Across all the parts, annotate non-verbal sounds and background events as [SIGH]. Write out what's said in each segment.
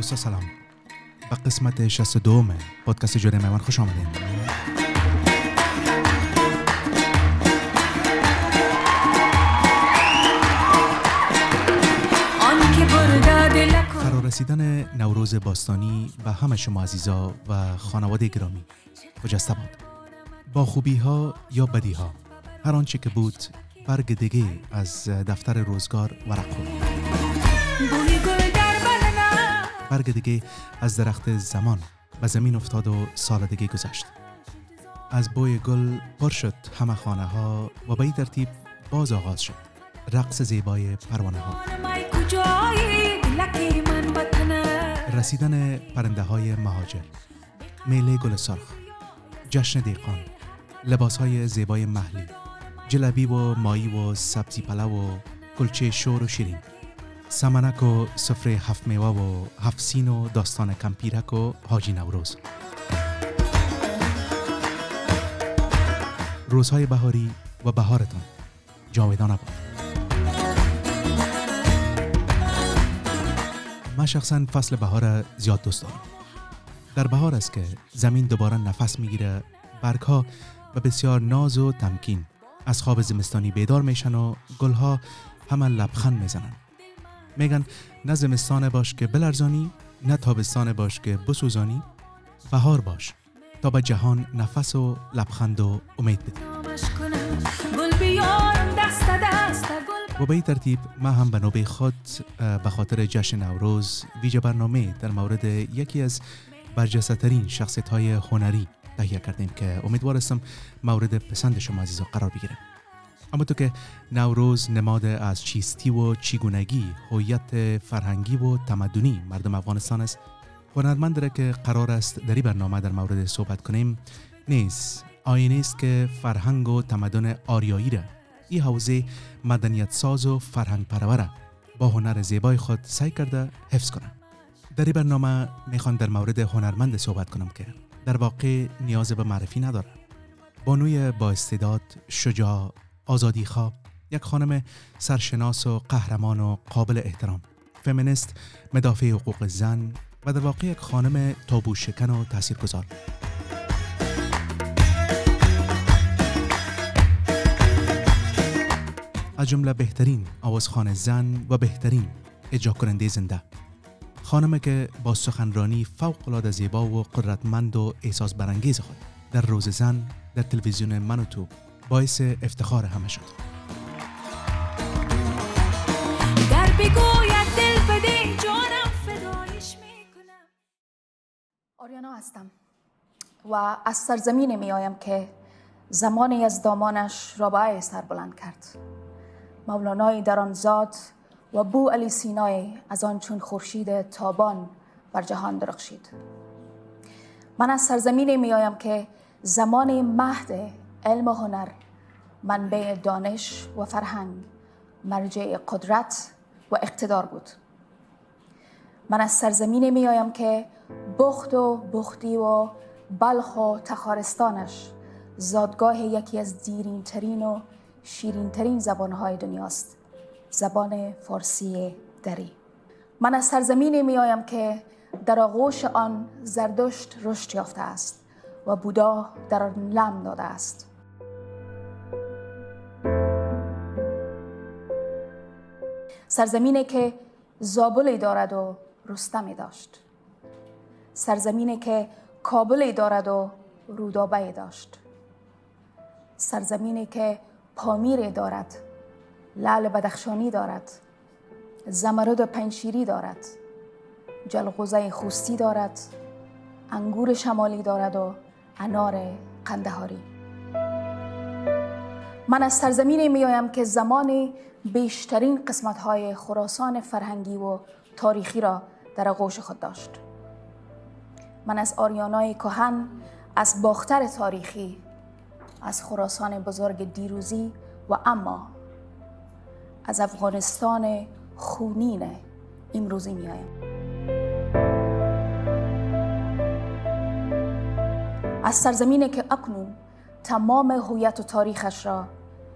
دوستا سلام. به قسمت 62 پادکست جوری میوان خوش آمدین. فرا رسیدن نوروز باستانی و همه شما عزیزا و خانواده گرامی. خجسته باد با خوبی ها یا بدی ها هر آنچه که بود برگ دیگه از دفتر روزگار ورق خورد. برگ دیگه از درخت زمان به زمین افتاد و سال دیگه گذشت. از بوی گل پر شد همه خانه ها و به ترتیب باز آغاز شد. رقص زیبای پروانه ها رسیدن پرنده های مهاجر. میله گل سرخ. جشن دیقان. لباس های زیبای محلی. جلبی و مایی و سبزی پلو و کلچه شور و شیرین. سمنک و سفره هفت میوه و هفت سین و داستان کمپیرک و حاجی نوروز. روزهای بهاری و بهارتان جاودانه بود من شخصا فصل بهار زیاد دوست دارم. در بهار است که زمین دوباره نفس می‌گیره برگها و بسیار ناز و تمکین از خواب زمستانی بیدار میشن و گلها همه لبخند می‌زنن. میگن نه زمستان باش که بلرزانی نه تابستان باش که بسوزانی. بهار باش تا به جهان نفس و لبخند و امید بده. و به این ترتیب ما هم به نوبه خود به خاطر جشن نوروز ویژه برنامه در مورد یکی از برجسته ترین شخصیت های هنری تهیه کردیم که امیدوارستم مورد پسند شما عزیزا قرار بگیره اما تو که نوروز نماد از چیستی و چیگونگی هویت فرهنگی و تمدنی مردم افغانستان است. هنرمند داره که قرار است در این برنامه در مورد صحبت کنیم نیست آینه است که فرهنگ و تمدن آریایی را این حوزه مدنیت ساز و فرهنگ پروره با هنر زیبای خود سعی کرده حفظ کنه در این برنامه می‌خوان در مورد هنرمند صحبت کنم که در واقع نیاز به معرفی نداره بانوی با استعداد شجاع آزادی خواه یک خانم سرشناس و قهرمان و قابل احترام. فمینیست مدافع حقوق زن و در واقع یک خانم تابو شکن و تاثیرگذار. از جمله بهترین آوازخان زن و بهترین اجرا کننده زنده. خانمی که با سخنرانی فوق العاده زیبا و قدرتمند و احساس برانگیز خود. در روز زن در تلویزیون من و تو باعث افتخار همه شد در دل بده جانم فدایش می‌کنم. آریانا هستم و از سرزمین می آیم که زمانی از دامانش رابعه سر بلند کرد. مولانای در آن زاد و بو علی سینای از آن چون خورشید تابان بر جهان درخشید. من از سرزمین می آیم که زمان مهد علم و هنر منبع دانش و فرهنگ مرجع قدرت و اقتدار بود. من از سرزمین می آیم که بخت و بختی و بلخ و تخارستانش زادگاه یکی از دیرین ترین و شیرین ترین زبانهای دنیاست. زبان فارسی دری. من از سرزمین می آیم که در آغوش آن زردشت رشد یافته است و بودا در آن لم داده است. سرزمینی که زابلی دارد و رستمی داشت. سرزمینی که کابلی دارد و رودابه داشت. سرزمینی که پامیر دارد لعل بدخشانی دارد زمرد پنشیری دارد جلغوزه خوستی دارد انگور شمالی دارد و انار قندهاری. من از سرزمینی میایم که زمان بیشترین قسمت های خراسان فرهنگی و تاریخی را در آغوش خود داشت. من از آریانای کهن از باختر تاریخی از خراسان بزرگ دیروزی و اما از افغانستان خونین امروزی میایم از سرزمینی که اکنون تمام هویت و تاریخش را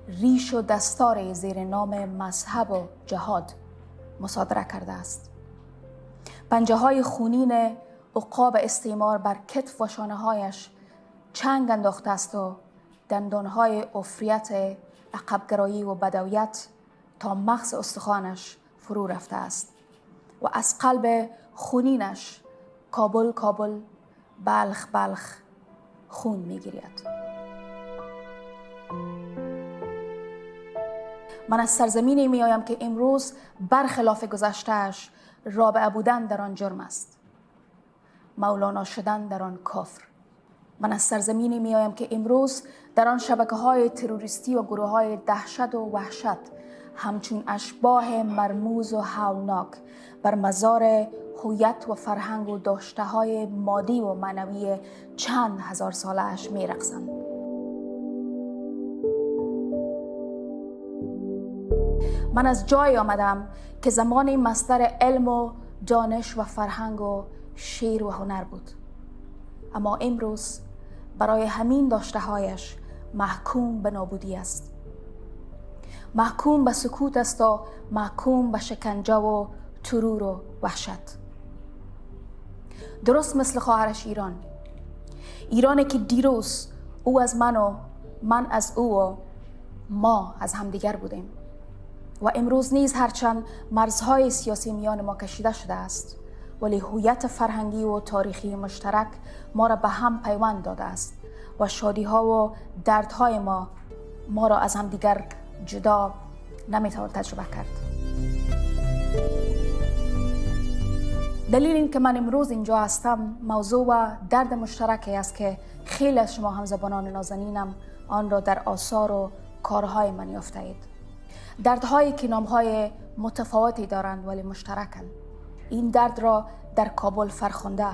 ریش و دستار زیر نام مذهب و جهاد مصادره کرده است. پنجه های خونین عقاب استعمار بر کتف و شانه هایش چنگ انداخته است و دندان های افریت عقبگرایی و بدویت تا مغز استخوانش فرو رفته است و از قلب خونینش کابل کابل بلخ بلخ خون می‌گیرید من از سرزمینی می آیم که امروز برخلاف گذشتهش رابعه بودن در آن جرم است مولانا شدن در آن کفر من از سرزمینی می آیم که امروز در آن شبکه های تروریستی و گروه های دهشت و وحشت همچون اشباه مرموز و هولناک بر مزار هویت و فرهنگ و داشته های مادی و معنوی چند هزار سالش می رقصند. من از جای آمدم که زمان مستر علم و دانش و فرهنگ و شیر و هنر بود. اما امروز برای همین داشته هایش محکوم به نابودی است. محکوم به سکوت است و محکوم به شکنجه و ترور و وحشت. درست مثل خواهرش ایران. ایرانی که دیروز او از من و من از او و ما از همدیگر بودیم. و امروز نیز هرچند مرزهای سیاسی میان ما کشیده شده است ولی هویت فرهنگی و تاریخی مشترک ما را به هم پیوند داده است و شادی ها و دردهای ما ما را از همدیگر جدا نمی‌توان تجربه کرد. دلیل این که من امروز اینجا هستم موضوع و درد مشترکی است که خیلی از شما هم زبانان نازنینم آن را در آثار و کارهای من یافته اید دردهایی که نامهای متفاوتی دارند ولی مشترکند. این درد را در کابل فرخنده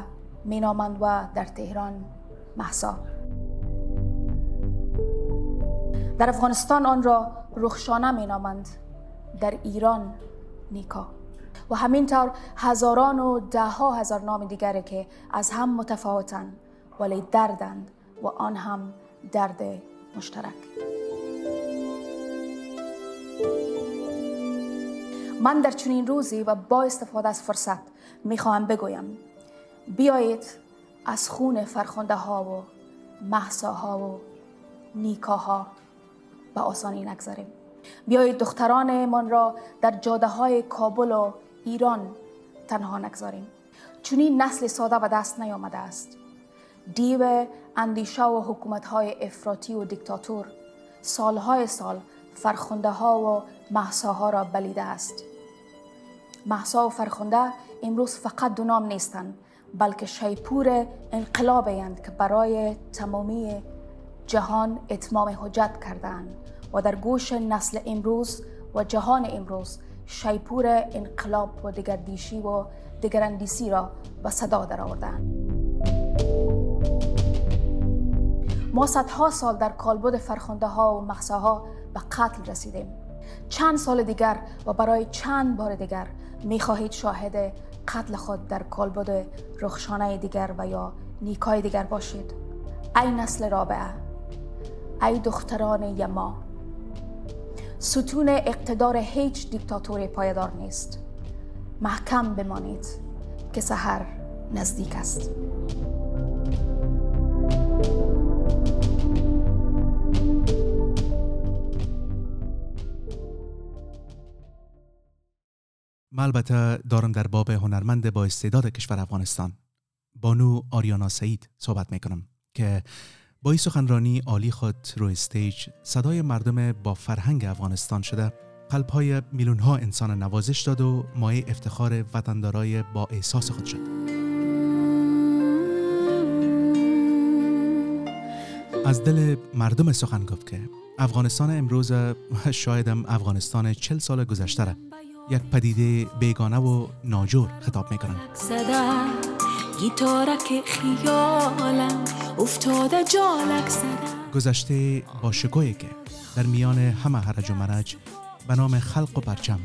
مینامند و در تهران محسا. در افغانستان آن را رخشانه مینامند در ایران نیکا. و همینطور هزاران و ده ها هزار نام دیگری که از هم متفاوتند ولی دردند و آن هم درد مشترک. من در چنین روزی و با استفاده از فرصت می‌خواهم بگویم بیایید از خون فرخنده ها و محساها و نیکاها به آسانی نگذاریم. بیایید دختران من را در جاده های کابل و ایران تنها نگذاریم. چنین نسل ساده به دست نیامده است. دیو اندیشه و حکومت های افراطی و دیکتاتور سالهای سال فرخنده ها و محساها را بلیده است. محسا و فرخنده امروز فقط دو نام نیستند بلکه شیپور انقلاب که برای تمامی جهان اتمام حجت کردند و در گوش نسل امروز و جهان امروز شیپور انقلاب و دگردیشی و دگراندیسی را به صدا درآوردند ما صدها سال در کالبد فرخنده ها و مخصاها به قتل رسیدیم. چند سال دیگر و برای چند بار دیگر می خواهید شاهد قتل خود در کالبد رخشانه دیگر و یا نیکای دیگر باشید. ای نسل رابعه ای دختران یما ستون اقتدار هیچ دیکتاتوری پایدار نیست. محکم بمانید که سحر نزدیک است. من البته دارم در باب هنرمند با استعداد کشور افغانستان. بانو آریانا سعید صحبت می‌کنم که با این سخنرانی عالی خود رو استیج صدای مردم با فرهنگ افغانستان شده. قلبهای میلیون ها انسان نوازش داد و مایه افتخار وطندارای با احساس خود شد. از دل مردم سخن گفت که افغانستان امروز شایدم افغانستان چل سال گذشته یک پدیده بیگانه و ناجور خطاب می‌کنن گذشته با شکوهی که در میان همه هرج و مرج به نام خلق و پرچم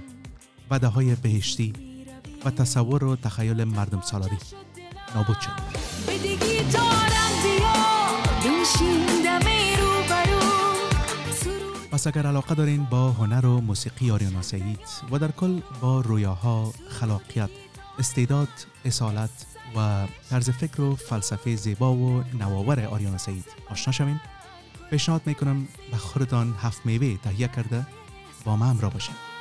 وده های بهشتی و تصور و تخیل مردم سالاری. نابود شد. پس اگر علاقه دارین با هنر و موسیقی آریانا سعید و در کل با رویاها خلاقیت استعداد، اصالت و طرز فکر و فلسفه زیبا و نواور آریانا سعید آشنا شویم پیشنهاد می‌کنم به خودتان هفت میوه تهیه کرده با ما همراه باشید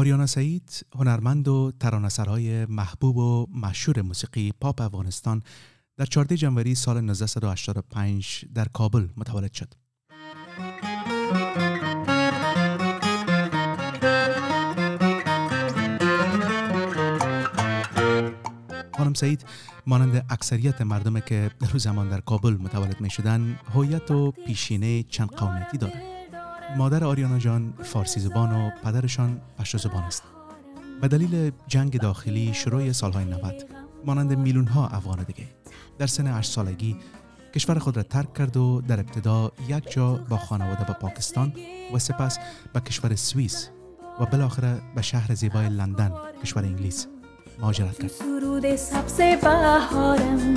آریانا سعید هنرمند و ترانه‌سرای محبوب و مشهور موسیقی پاپ افغانستان در 14 جنوری سال 1985 در کابل متولد شد. خانم سعید مانند اکثریت مردم که در زمان در کابل متولد می شدن هویت و پیشینه چند قومیتی دارد. مادر آریانا جان فارسی زبان و پدرشان پشتو زبان است. به دلیل جنگ داخلی شروع سالهای 90 مانند میلیون ها افغان دیگه در سن 8 سالگی کشور خود را ترک کرد و در ابتدا یک جا با خانواده به پاکستان و سپس به کشور سوئیس و بالاخره به شهر زیبای لندن کشور انگلیس مهاجرت کرد. سرود سبز بهارم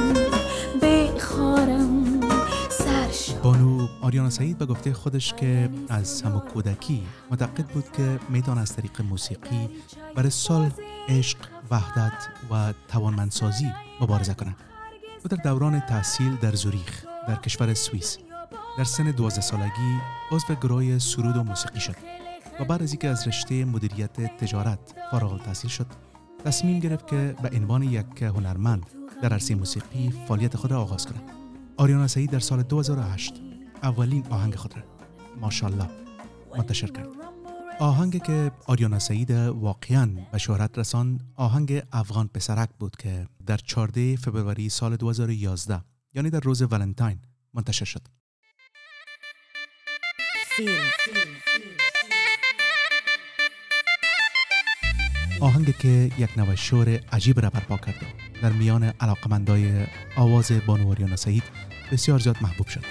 بخارم بانو آریانا سعید به گفته خودش که از همه کودکی معتقد بود که میدان از طریق موسیقی برای سال عشق، وحدت و توانمندسازی مبارزه کنه. او در دوران تحصیل در زوریخ در کشور سوئیس در سن 12 سالگی عضو گروه سرود و موسیقی شد و بعد از اینکه از رشته مدیریت تجارت فارغ التحصیل شد تصمیم گرفت که به عنوان یک هنرمند در عرصه موسیقی فعالیت خود را آغاز کند. آریانا سعید در سال 2008 اولین آهنگ خود را ماشاءالله منتشر کرد. آهنگی که آریانا سعید واقعا به شهرت رساند آهنگ افغان پسرک بود که در 14 فبروری سال 2011 یعنی در روز ولنتاین منتشر شد. آهنگ که یک نوع عجیب را برپا کرد و در میان علاقمندای آواز بانو آریانا سعید بسیار زیاد محبوب شد.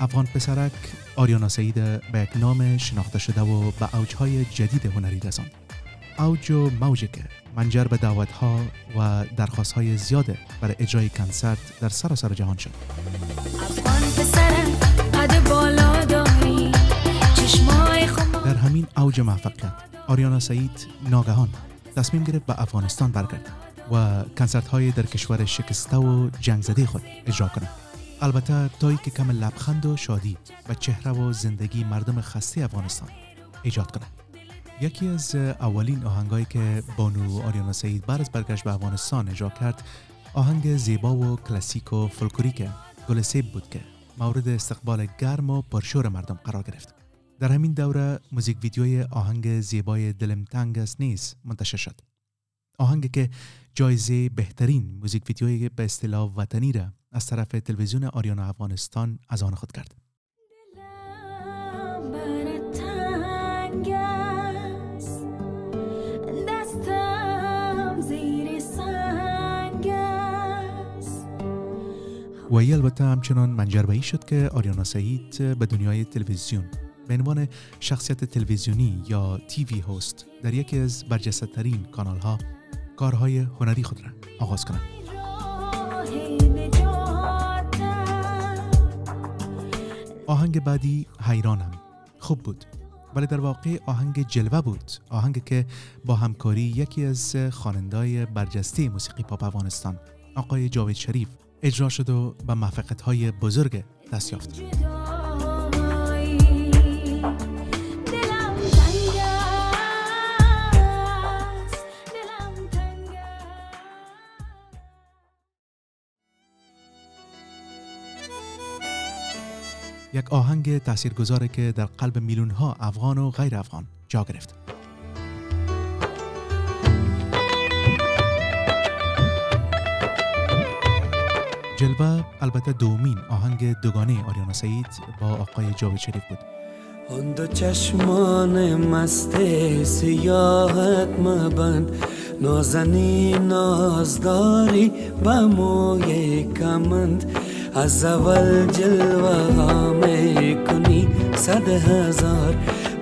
افغان پسرک آریانا سعید به یک نام شناخته شده و به اوجهای جدید هنری رساند. اوج و موجی که منجر به دعوتها و درخواستهای زیاده برای اجرای کنسرت در سراسر جهان شد. در همین اوج موفقیت آریانا سعید ناگهان تصمیم گرفت به افغانستان برگردد و کنسرت های در کشور شکسته و جنگ زده خود اجرا کند البته تا که کم لبخند و شادی و چهره و زندگی مردم خسته افغانستان ایجاد کند یکی از اولین آهنگایی که بانو آریانا سعید بعد از برگشت به افغانستان اجرا کرد آهنگ زیبا و کلاسیک و فولکلوریک گل سیب بود که مورد استقبال گرم و پرشور مردم قرار گرفت. در همین دوره موزیک ویدیوی آهنگ زیبای دلم تنگ است نیست منتشر شد. آهنگی که جایزه بهترین موزیک ویدیوی به اصطلاح وطنی را از طرف تلویزیون آریانا افغانستان از آن خود کرد. و ای البته همچنان منجر به شد که آریانا سعید به دنیای تلویزیون به عنوان شخصیت تلویزیونی یا تیوی هست در یکی از برجسته ترین کانال ها کارهای هنری خود را آغاز کنند. آهنگ بعدی حیرانم. خوب بود. ولی در واقع آهنگ جلوه بود. آهنگ که با همکاری یکی از خوانندای برجسته موسیقی پاپ افغانستان آقای جاوید شریف اجرا شد و به موفقیت های بزرگ دست یافت. یک آهنگ تاثیرگذاری که در قلب میلیون ها افغان و غیر افغان جا گرفت. جلوه البته دومین آهنگ دوگانه آریانا سعید با آقای جاوید شریف بود. آن دو چشمان مست سیاحت مبند. نازنی نازداری و موی کمند. از اول جلوه ها می‌کنی صد هزار.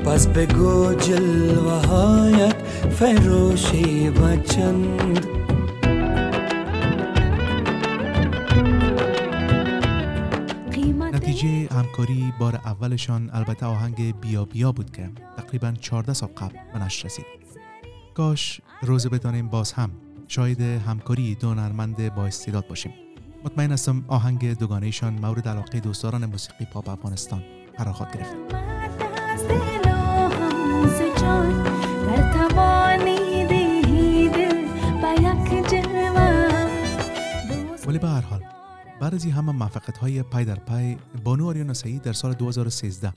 پس بگو جلوه هایت فروشی و نتیجه همکاری بار اولشان البته آهنگ بیا بیا بود که تقریبا 14 سال قبل نشر رسید. کاش روز بدانیم باز هم شاید همکاری دو هنرمند با استعداد باشیم. مطمئن هستم آهنگ دوگانهشان مورد علاقه دوستداران موسیقی پاپ افغانستان قرار گرفت. ولی به هر حال بعد از همه موفقیت های پای در پای بانو آریانا سعید در سال 2013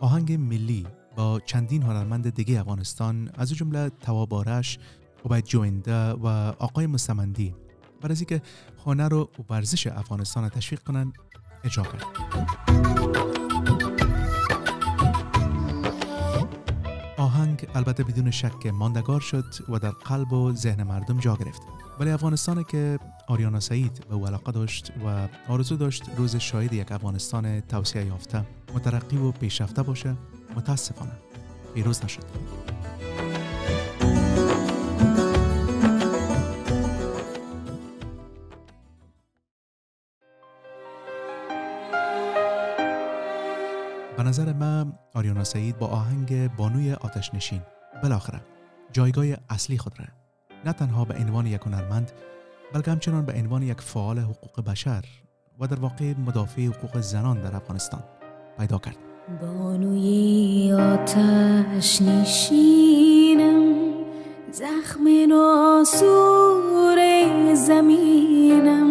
آهنگ ملی با چندین هنرمند دیگه افغانستان از جمله توابارش عبید جوینده و آقای مستمندی بعد از اینکه هنر و ورزش افغانستان را تشویق کنند اجرا کرد آهنگ البته بدون شک ماندگار شد و در قلب و ذهن مردم جا گرفت. ولی افغانستان که آریانا سعید به او علاقه داشت و آرزو داشت روز شاهد یک افغانستان توسعه یافته مترقی و پیشرفته باشه. متاسفانه پیروز نشد. به نظر من آریانا سعید با آهنگ بانوی آتش نشین بالاخره جایگاه اصلی خود را نه تنها به عنوان یک هنرمند بلکه همچنان به عنوان یک فعال حقوق بشر و در واقع مدافع حقوق زنان در افغانستان پیدا کرد. بانوی آتش نشینم زخم ناسور زمینم.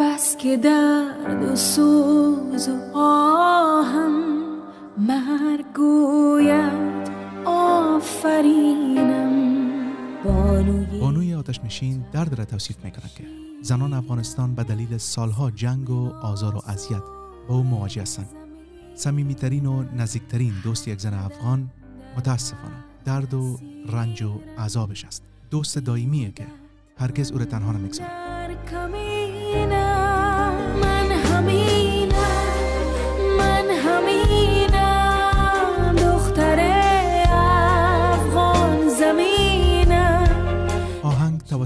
بس که درد و سوز و آهم مرگ گوید آفرینم بانوی آتش نشین درد را توصیف می‌کند که زنان افغانستان به دلیل سالها جنگ و آزار و اذیت با او مواجه هستند. صمیمیترین و نزدیکترین دوست یک زن افغان متاسفانه درد و رنج و عذابش است. دوست دائمیه که هرگز او را تنها نمی‌گذاره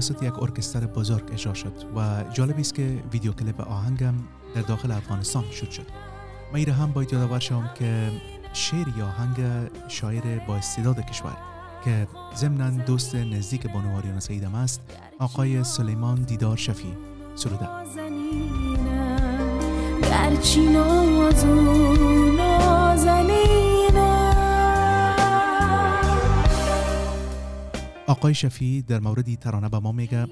توسط یک ارکستر بزرگ اجرا شد و جالب است که ویدیو کلیپ آهنگم در داخل افغانستان شد شد. من ایره هم باید یادآور شوم که شعر یا آهنگ شاعر با استعداد کشور که ضمنا دوست نزدیک بانو آریانا سعیدم است آقای سلیمان دیدار شفی سروده. گرچی نازو نازنینم آقای شفی در موردی ترانه به ما میگه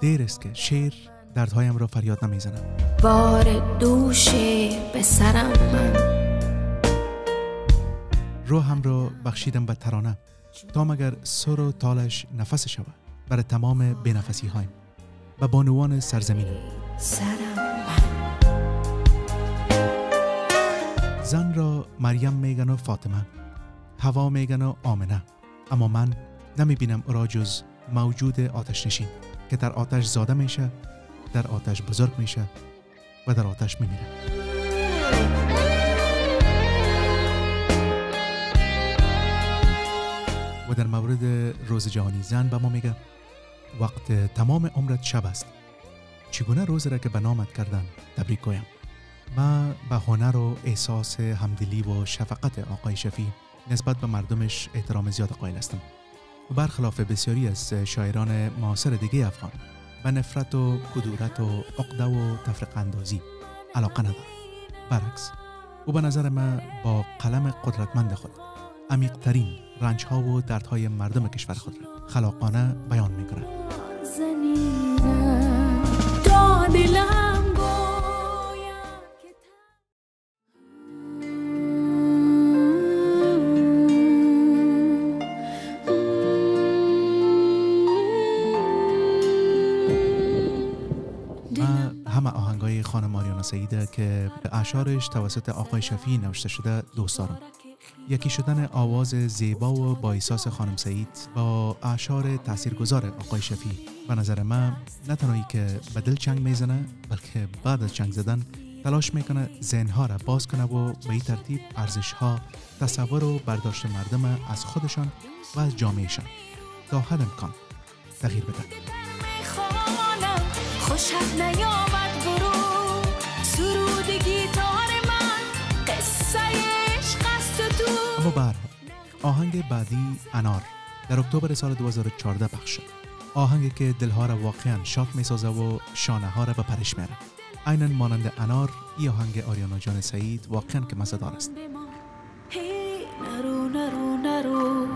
دیر است که شعر دردهایم را فریاد نمی‌زنم. بار دوش به سرم من. روحم را بخشیدم به ترانه. تا مگر سر و تالش نفس شود؟ برای تمام بنفسی هایم و بانوان سرزمینم سرم زن را مریم میگن و فاطمه. هوا میگن و آمنه. اما من نمی بینم او را جز موجود آتش نشین که در آتش زاده میشه در آتش بزرگ میشه و در آتش میمیره و در مورد روز جهانی زن به ما میگه وقت تمام عمرت شب است. چگونه روز را که به نامت کردن تبریک گویم؟ من به هنر و احساس همدلی و شفقت آقای شفی نسبت به مردمش احترام زیاد قائل هستم. برخلاف بسیاری از شاعران معاصر دیگه افغان به نفرت و کدورت و عقده و تفرق اندازی علاقه ندارم. برعکس او به نظر من با قلم قدرتمند خود عمیقترین رنجها و دردهای مردم کشور خود را خلاقانه بیان می‌کنه زنینم همه آهنگای خانم آریانا سعیده که اشعارش توسط آقای شفیعی نوشته شده دوست دارم. یکی شدن آواز زیبا و با احساس خانم سعید با اعشار تاثیرگذار آقای شفی به نظر من نه تنهایی که به دل چنگ می‌زنه بلکه بعد از چنگ زدن تلاش می‌کنه ذهنها را باز کنه و به این ترتیب ارزش ها تصور و برداشت مردم از خودشان و از جامعهشان تا حد امکان تغییر بده. خوشت نیامد. سرود گیتار من قصه عشق تو. اما برها آهنگ بعدی انار. در اکتبر سال 2014 پخش شد آهنگی که دلها را واقعا شاد می‌سازه و شانه ها را به پرش میره عینا مانند انار ای آهنگ آریانا جان سعید واقعا که مزدار است. نرو نرو نرو.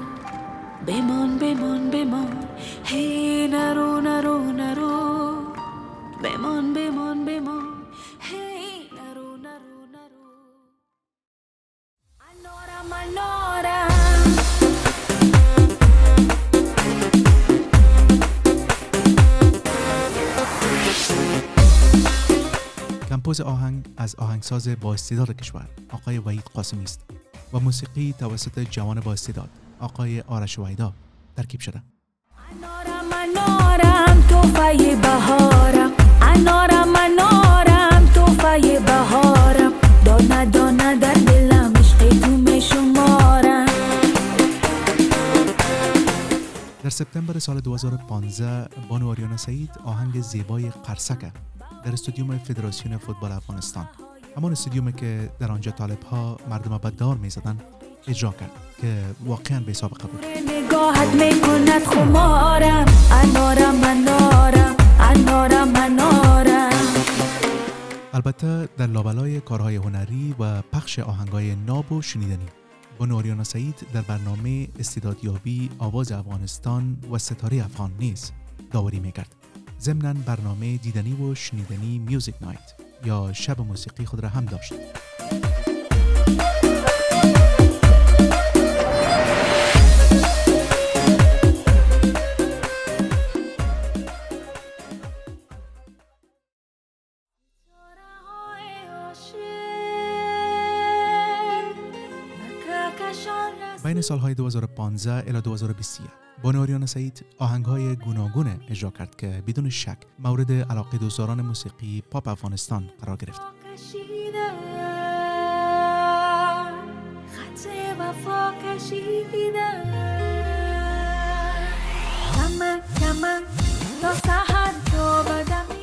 بمان بمان بمان. هی نرو نرو نرو. بمان بمان بمان. کمپوز آهنگ از آهنگساز با استعداد کشور آقای وحید قاسمی است. و موسیقی توسط جوان با استعداد آقای آرش ویدا ترکیب شده. انارم انارم بهارم. انارم انارم در سپتامبر سال 2015 بانو آریانا سعید آهنگ زیبای قرسکه در استودیوم فدراسیون فوتبال افغانستان. همان استودیومی که در آنجا طالب ها مردم به دار می زدن اجرا کرد که واقعا به سابقه بود نگاهت می‌کند خمارم. انارم انارم. انارم انارم. البته در لابلای کارهای هنری و پخش آهنگای ناب و شنیدنی. با نوریانا سعید در برنامه استعدادیابی آواز افغانستان و ستاره افغان نیز داوری می‌کرد. ضمنا برنامه دیدنی و شنیدنی میوزیک نایت یا شب موسیقی خود را هم داشت. بین سالهای 2015 الی 2021 بانو سعید آهنگهای گوناگون اجرا کرد که بدون شک مورد علاقه دوستداران موسیقی پاپ افغانستان قرار گرفت.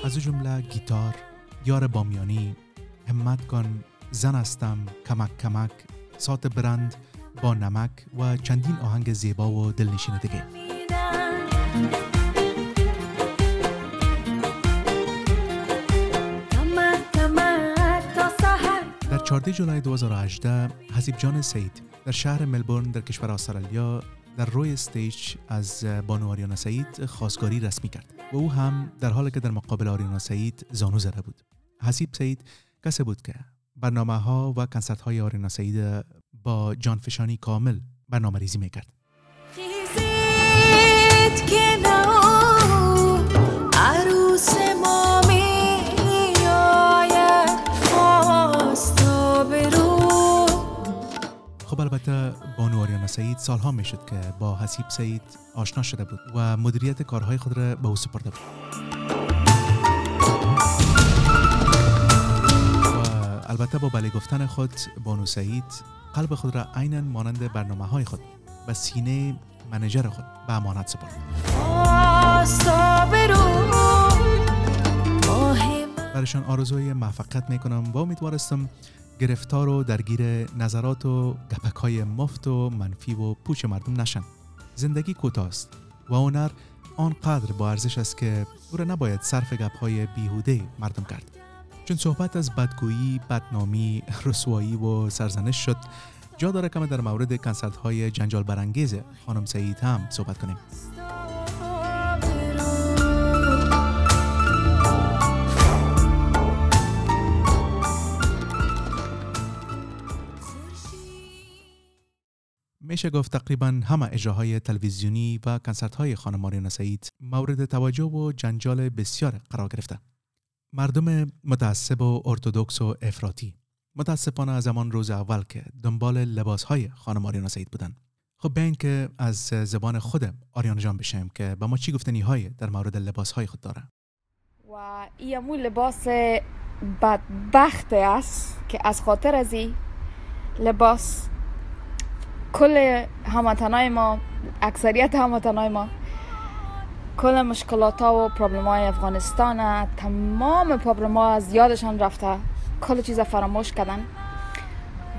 از جمله گیتار یار بامیانی همت کن زن هستم کمک کمک سات برند با نمک و چندین آهنگ زیبا و دلنشین دیگه. در 14 جولای 2018 حسیب جان سعید در شهر ملبورن در کشور استرالیا در روی استیج از بانو آریانا سعید خواستگاری رسمی کرد و او هم در حالی که در مقابل آریانا سعید زانو زده بود. حسیب سعید کسی بود که برنامه ها و کنسرت های آریانا سعید با جانفشانی کامل برنامه ریزی می‌کرد خب البته بانو آریانا سعید سالها می‌شد که با حسیب سعید آشنا شده بود و مدیریت کارهای خود را به او سپرده بود. و البته با بله گفتن خود بانو سعید قلب خود را عینا مانند برنامه های خود و سینه منجر خود به امانت سپرد. برشان آرزوی موفقیت می‌کنم و امیدوارستم گرفتار و درگیر نظرات و گپک های مفت و منفی و پوچ مردم نشن. زندگی کوتاست و هنر آنقدر با ارزش است که او را نباید صرف گپ های بیهوده مردم کرد. چون صحبت از بدگویی، بدنامی، رسوایی و سرزنش شد جا داره که در مورد کنسرت های جنجال برانگیز خانم سعید هم صحبت کنیم میشه گفت تقریبا همه اجراهای تلویزیونی و کنسرت های خانم آریانا سعید مورد توجه و جنجال بسیار قرار گرفته. مردم متعصب و ارتودکس و افراطی متاسفانه از همان روز اول که دنبال لباس های خانم آریانا سعید بودن. خب بیاین که از زبان خود آریانا جان بشیم که با ما چی گفتنی های در مورد لباس های خود داره. و این لباس بدبخت است که از خاطر از لباس کل هموطنای ما اکثریت هموطنای ما کل مشکلات ها و پرابلم های افغانستان تمام پرابلم ها از یادشان رفته. کل چیز فراموش کردن.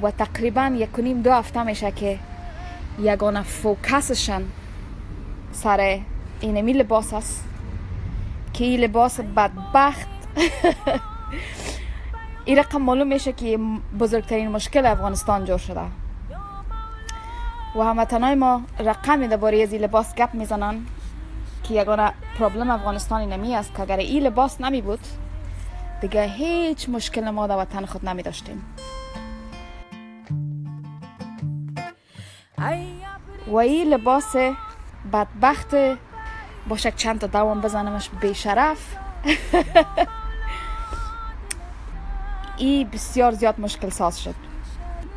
و تقریبا یک نیم دو هفته میشه که یگانه فوکسشان سر اینمی لباس است که این لباس بدبخت. [LAUGHS] این رقم معلوم میشه که بزرگترین مشکل افغانستان جور شده. و هموطنای ما رقمی درباره از این لباس گپ می‌زنن. که یگانه پرابلم افغانستان نمی است که اگر این لباس نمی بود دیگه هیچ مشکل ما در وطن خود نمی داشتیم. و این لباس بدبخت باشک چند تا دوام بزنمش بیشرف. [LAUGHS] ای بسیار زیاد مشکل ساز شد.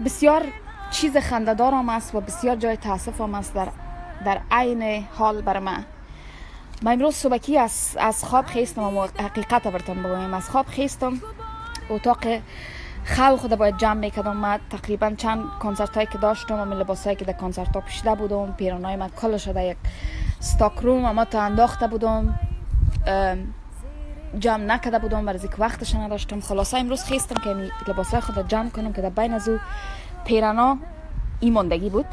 بسیار چیز خنددار هم است و بسیار جای تاسف هم است در, در عین حال بر من. من امروز صبحکی از, از خواب خیستم و حقیقت برتون بگویم از خواب خیستم اتاق خواب خود باید جمع می‌کردم من تقریبا چند کنسرت هایی که داشتم و لباس هایی که در کنسرت ها پشیده بودم پیران های من کل شده یک ستاک روم اما تا انداخته بودم جمع نکده بودم برای که وقتش نداشتم خلاصا امروز خیستم که لباس های خود جمع کنم که در بین از او پیرانا ایماندگی بود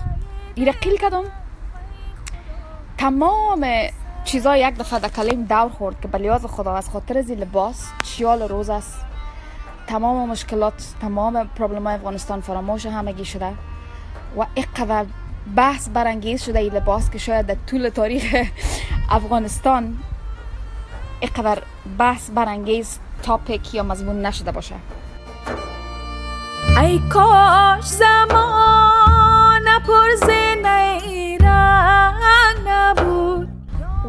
ایره قیل کردم تمام چیزا یک دفعه در کلیم دور خورد که بلیاز خدا از خاطر زی لباس چیال روز است. تمام مشکلات تمام پرابلم افغانستان فراموش همگی شده و اینقدر بحث برانگیز شده این لباس که شاید در طول تاریخ افغانستان اینقدر بحث برانگیز تاپیک یا مضمون نشده باشه. ای کاش زمان پر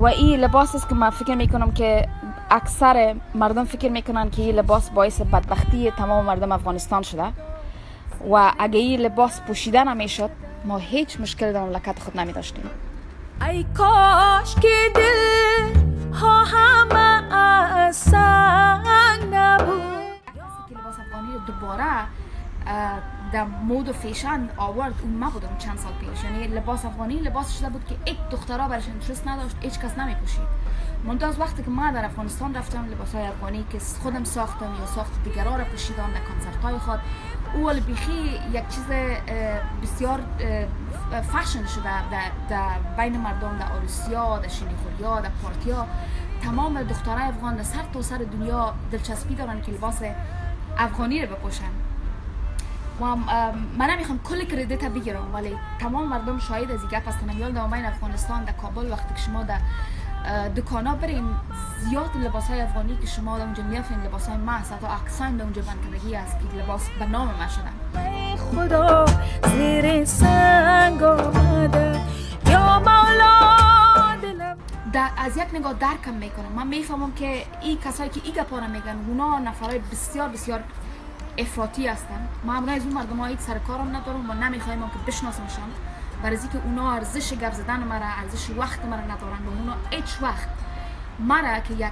و این لباس است که من فکر می‌کنم که اکثر مردم فکر می‌کنن که این لباس باعث بدبختی تمام مردم افغانستان شده. و اگه این لباس پوشیده نمی‌شد ما هیچ مشکل در مملکت خود نمی داشتیم ای کاش که دل ها همه از سنگ نبود لباس افغانی دوباره در مود و فیشن آورد. اون ما بودم چند سال پیش یعنی لباس افغانی لباس شده بود که یک دخترها برش انترست نداشت هیچ کس نمی پوشید از وقتی که ما در افغانستان رفتم لباس های افغانی که خودم ساختم یا ساخت دیگرها را پوشیدم در کنسرت های خود اول بیخی یک چیز بسیار فشن شده در, بین مردم در آروسیا در شینیخوریا در پارتیا تمام دخترای افغان در سر تا سر دنیا دلچسپی دارن که لباس افغانی رو بپوشن. و من نمی‌خوام کل کردیت بگیرم ولی تمام مردم شاهد از گپ هستن. یاد در افغانستان در کابل وقتی که شما در دکانا برین زیاد لباس های افغانی که شما در اونجا میافین لباس های محض حتی اکسان در اونجا بندگی است که لباس به نام ما شدن. خدا زیر سنگ آمده. یا مولا از یک نگاه درکم می‌کنم. من می‌فهمم که این کسایی که ای گپا میگن اونا نفرای بسیار بسیار افراطی هستن ما از اون مردم ها سر ندارم و نمی‌خوایم که بشناسمشان. برای که اونا ارزش گپ زدن مرا ارزش وقت مرا ندارن و اونا هیچ وقت مرا که یک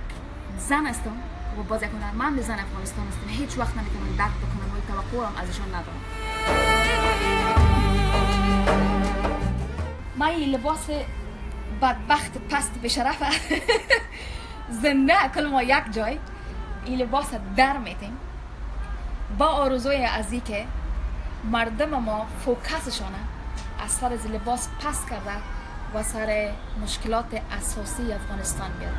زن هستم و باز یک من زن افغانستان هستم هیچ وقت نمی‌تونم درک بکنم و توقع هم ازشان ندارم. این لباس بدبخت پست به شرف [LAUGHS] زنده کل ما یک جای. این لباس در میتیم با آرزوی ازی که مردم ما فوکسشانه از سر از لباس پس کرده و سر مشکلات اساسی افغانستان بیاد.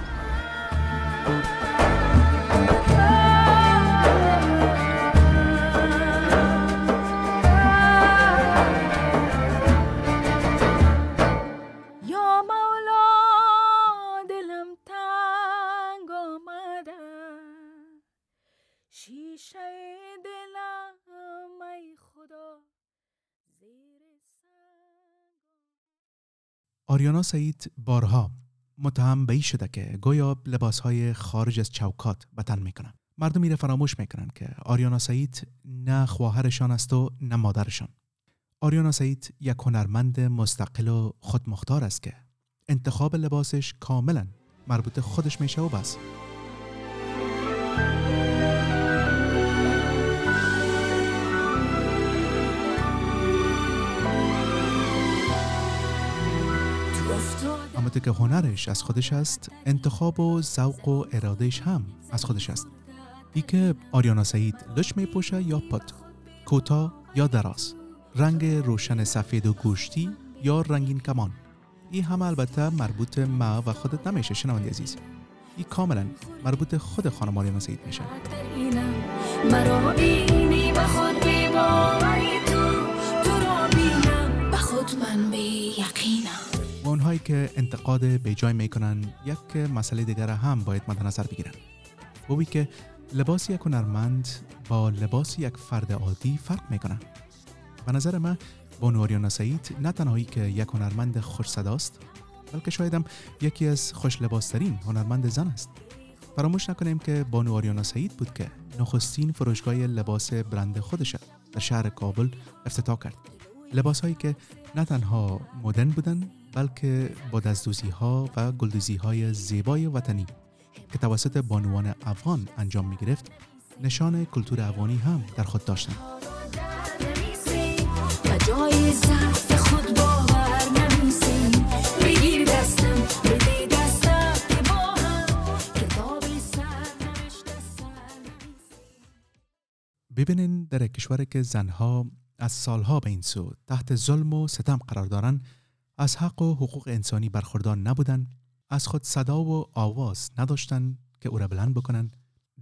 آریانا سعید بارها متهم به شده که گویا لباسهای خارج از چوکات به تن می‌کنه مردم میره فراموش می‌کنن که آریانا سعید نه خواهرشان است و نه مادرشان. آریانا سعید یک هنرمند مستقل و خودمختار است که انتخاب لباسش کاملا مربوط خودش میشه و بس. اما که هنرش از خودش است انتخاب و ذوق و ارادهش هم از خودش است. ای که آریانا سعید لش می پوشه یا پت کوتا یا دراز رنگ روشن سفید و گوشتی یا رنگین کمان. این هم البته مربوط ما و خودت نمیشه شنوندی عزیز. این کاملا مربوط خود خانم آریانا سعید میشه. من اونهایی که انتقاد به جای می‌کنن یک مسئله دیگر هم باید مد نظر بگیرن. بوی که لباس یک هنرمند با لباس یک فرد عادی فرق می‌کنن به نظر من بانو آریانا سعید نه تنهایی که یک هنرمند خوش صداست بلکه شایدم یکی از خوش لباسترین هنرمند زن است. فراموش نکنیم که بانو آریانا سعید بود که نخستین فروشگاه لباس برند خودش در شهر کابل افتتاح کرد. لباس هایی که نه تنها مدرن بودن بلکه با دزدوزی ها و گلدوزی های زیبای وطنی که توسط بانوان افغان انجام می گرفت نشان کلتور افغانی هم در خود داشتند. ببینین در کشور که زنها از سالها به این سو تحت ظلم و ستم قرار دارند از حق و حقوق انسانی برخوردار نبودن از خود صدا و آواز نداشتن که او را بلند بکنن.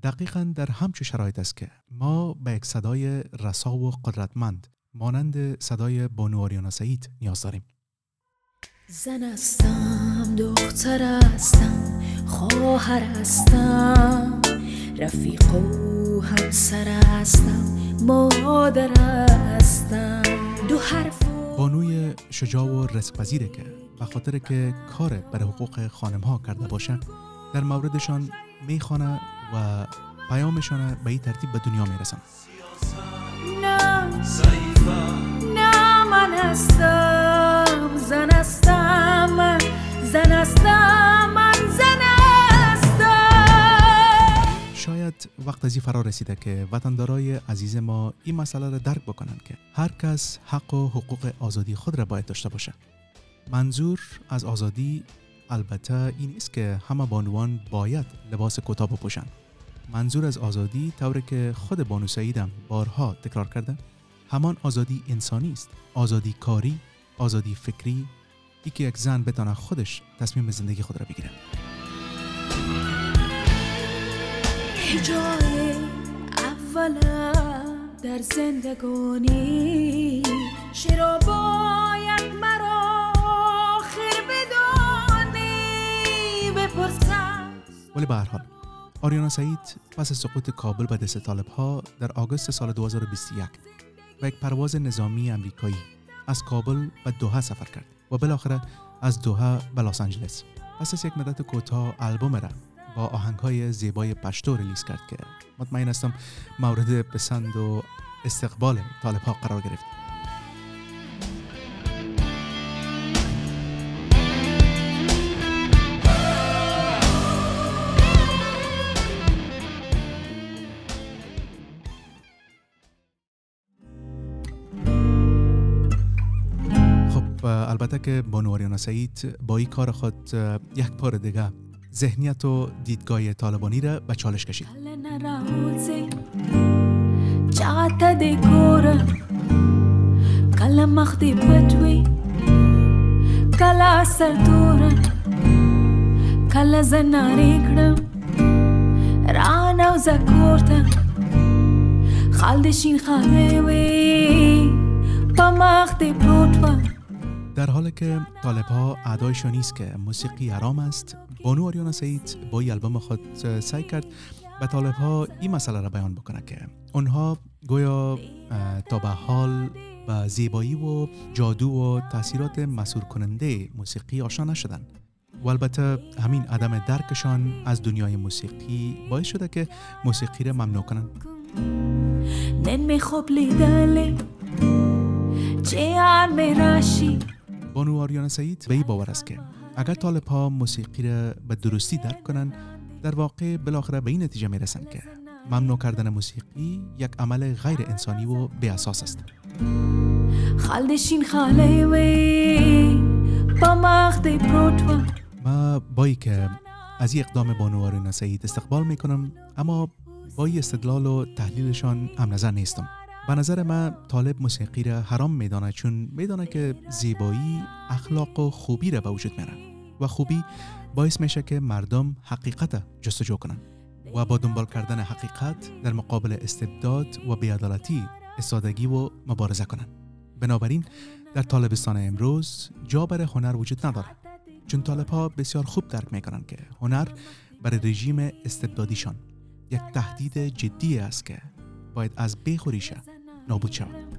دقیقا در همچه شرایط است که ما به یک صدای رسا و قدرتمند مانند صدای بانو آریانا سعید نیاز داریم. زن هستم دختر هستم خواهر هستم رفیق و همسر هستم مادر هستم. دو حرف بانوی شجاع و رزقپذیره که به خاطر که کار برای حقوق خانم ها کرده باشه در موردشان می‌خوانه و پیامشان به این ترتیب به دنیا می‌رسن. نه نه من هستم زن هستم زن هستم من زن شاید وقت از فرا رسیده که وطندارای عزیز ما این مسئله را درک بکنند که هر کس حق و حقوق آزادی خود را باید داشته باشد. منظور از آزادی البته این است که همه بانوان باید لباس کوتاه بپوشند. منظور از آزادی طوری که خود بانو سعیدم بارها تکرار کرده همان آزادی انسانی است آزادی کاری آزادی فکری ای که یک زن بتانه خودش تصمیم زندگی خود را بگیره جای اولم در زندگانی. چرا باید مرا آخر بدانی؟ بپرسم. ولی به حال آریانا سعید پس از سقوط کابل به دست طالب ها در آگوست سال 2021 و یک پرواز نظامی امریکایی از کابل به دوحه سفر کرد و بالاخره از دوحه به لس آنجلس. پس از یک مدت کوتاه البوم را با آهنگ های زیبای پشتو ریلیز کرد که مطمئن هستم مورد پسند و استقبال طالب ها قرار گرفت. خب البته که بانو آریانا سعید با این کار خود یک بار دیگه ذهنیت و دیدگاه طالبانی را به چالش کشید. کله مخ دی پټوي کله سر تور کله زنارې کړم رانه او زکورته خال د شین خاله وي په مخ دی پروت در حالی که طالب ها اعدایشان نیست که موسیقی حرام است بانو آریانا سعید با این البوم خود سعی کرد به طالب ها این مسئله را بیان بکنه که اونها گویا تا به حال به زیبایی و جادو و تاثیرات مسور کننده موسیقی آشنا نشدن. و البته همین عدم درکشان از دنیای موسیقی باعث شده که موسیقی را ممنوع کنن. بانو آریان سعید به باور است که اگر طالب ها موسیقی را به درستی درک کنند در واقع بالاخره به این نتیجه می رسند که ممنوع کردن موسیقی یک عمل غیر انسانی و بی اساس است. خالدشین خاله وی ما بایی که از این اقدام بانوار سعید استقبال می کنم اما با این استدلال و تحلیلشان هم نظر نیستم. به نظر من طالب موسیقی را حرام میدانه چون میدانه که زیبایی اخلاق و خوبی را به وجود میره و خوبی باعث میشه که مردم حقیقت جستجو کنن و با دنبال کردن حقیقت در مقابل استبداد و بیعدالتی استادگی و مبارزه کنن بنابراین در طالبستان امروز جا برای هنر وجود ندارد چون طالب ها بسیار خوب درک می‌کنند که هنر برای رژیم استبدادیشان یک تهدید جدی است که باید از بیخوریشه نابود شود.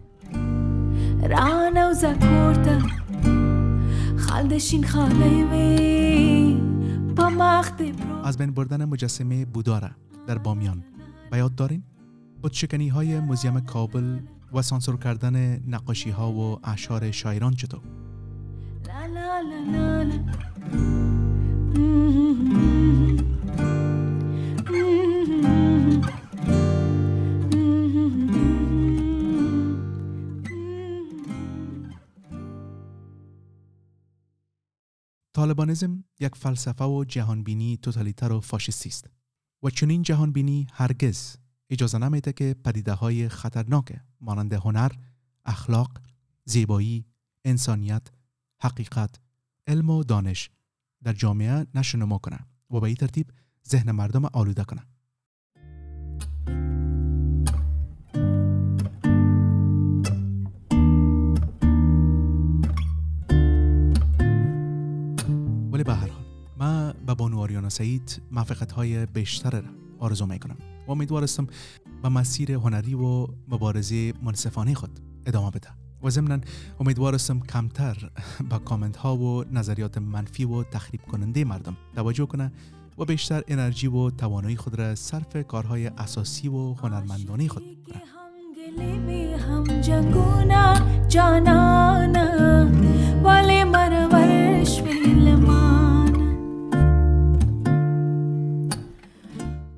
از بین بردن مجسمه بوداره در بامیان. به یاد دارین؟ بودشکنی های موزیم کابل و سانسور کردن نقاشی ها و اشعار شاعران چطور؟ طالبانیزم یک فلسفه و جهانبینی توتالیتر و فاشیستی است و چنین جهانبینی هرگز اجازه نمیده که پدیده های خطرناک مانند هنر، اخلاق، زیبایی، انسانیت، حقیقت، علم و دانش در جامعه نشنما کنه و به این ترتیب ذهن مردم آلوده کنه. به بانو آریانا سعید موفقیت های بیشتر آرزو می کنم و امیدوارستم به مسیر هنری و مبارزه منصفانه خود ادامه بده. و ضمنا امیدوارستم کمتر با کامنت ها و نظریات منفی و تخریب کننده مردم توجه کنه و بیشتر انرژی و توانایی خود را صرف کارهای اساسی و هنرمندانه خود کنه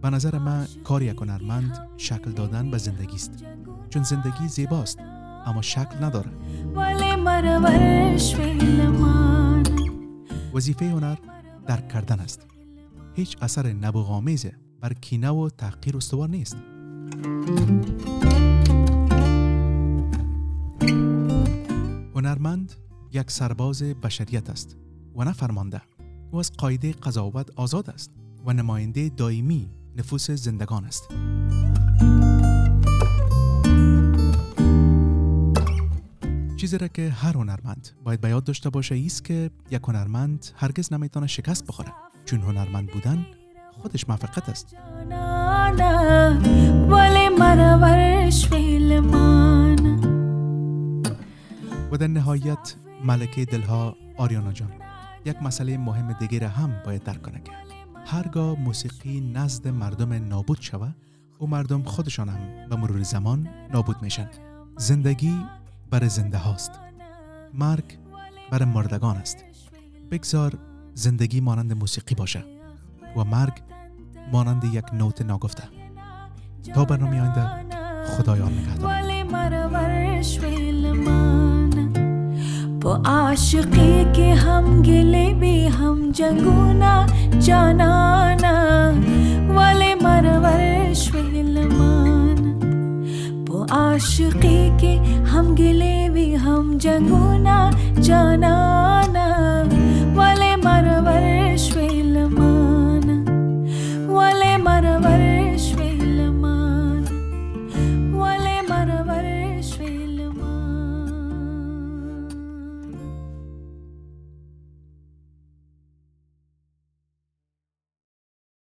به نظر من کار یک هنرمند شکل دادن به زندگی است. چون زندگی زیباست اما شکل نداره. وظیفه هنر درک کردن است. هیچ اثر نبوغامیزه بر کینه و تحقیر استوار نیست. هنرمند یک سرباز بشریت است و نه فرمانده. او از قاعده قضاوت آزاد است و نماینده دائمی نفوس زندگان است. چیزی را که هر هنرمند باید به یاد داشته باشه ایست که یک هنرمند هرگز نمی‌تونه شکست بخوره. چون هنرمند بودن خودش موفقیت است. و در نهایت ملکه دلها آریانا جان یک مسئله مهم دیگر هم باید درک کنه که هرگاه موسیقی نزد مردم نابود شود و مردم خودشان هم به مرور زمان نابود میشن. زندگی بر زنده هاست. مرگ بر مردگان است. بگذار زندگی مانند موسیقی باشه و مرگ مانند یک نوت ناگفته. تا برنامه آینده خدایان نگهدار. वो आशिकी के हम गिले भी हम ह जना वाले मरा वर्ष वो आशिकी के हम गिले भी हम ह जना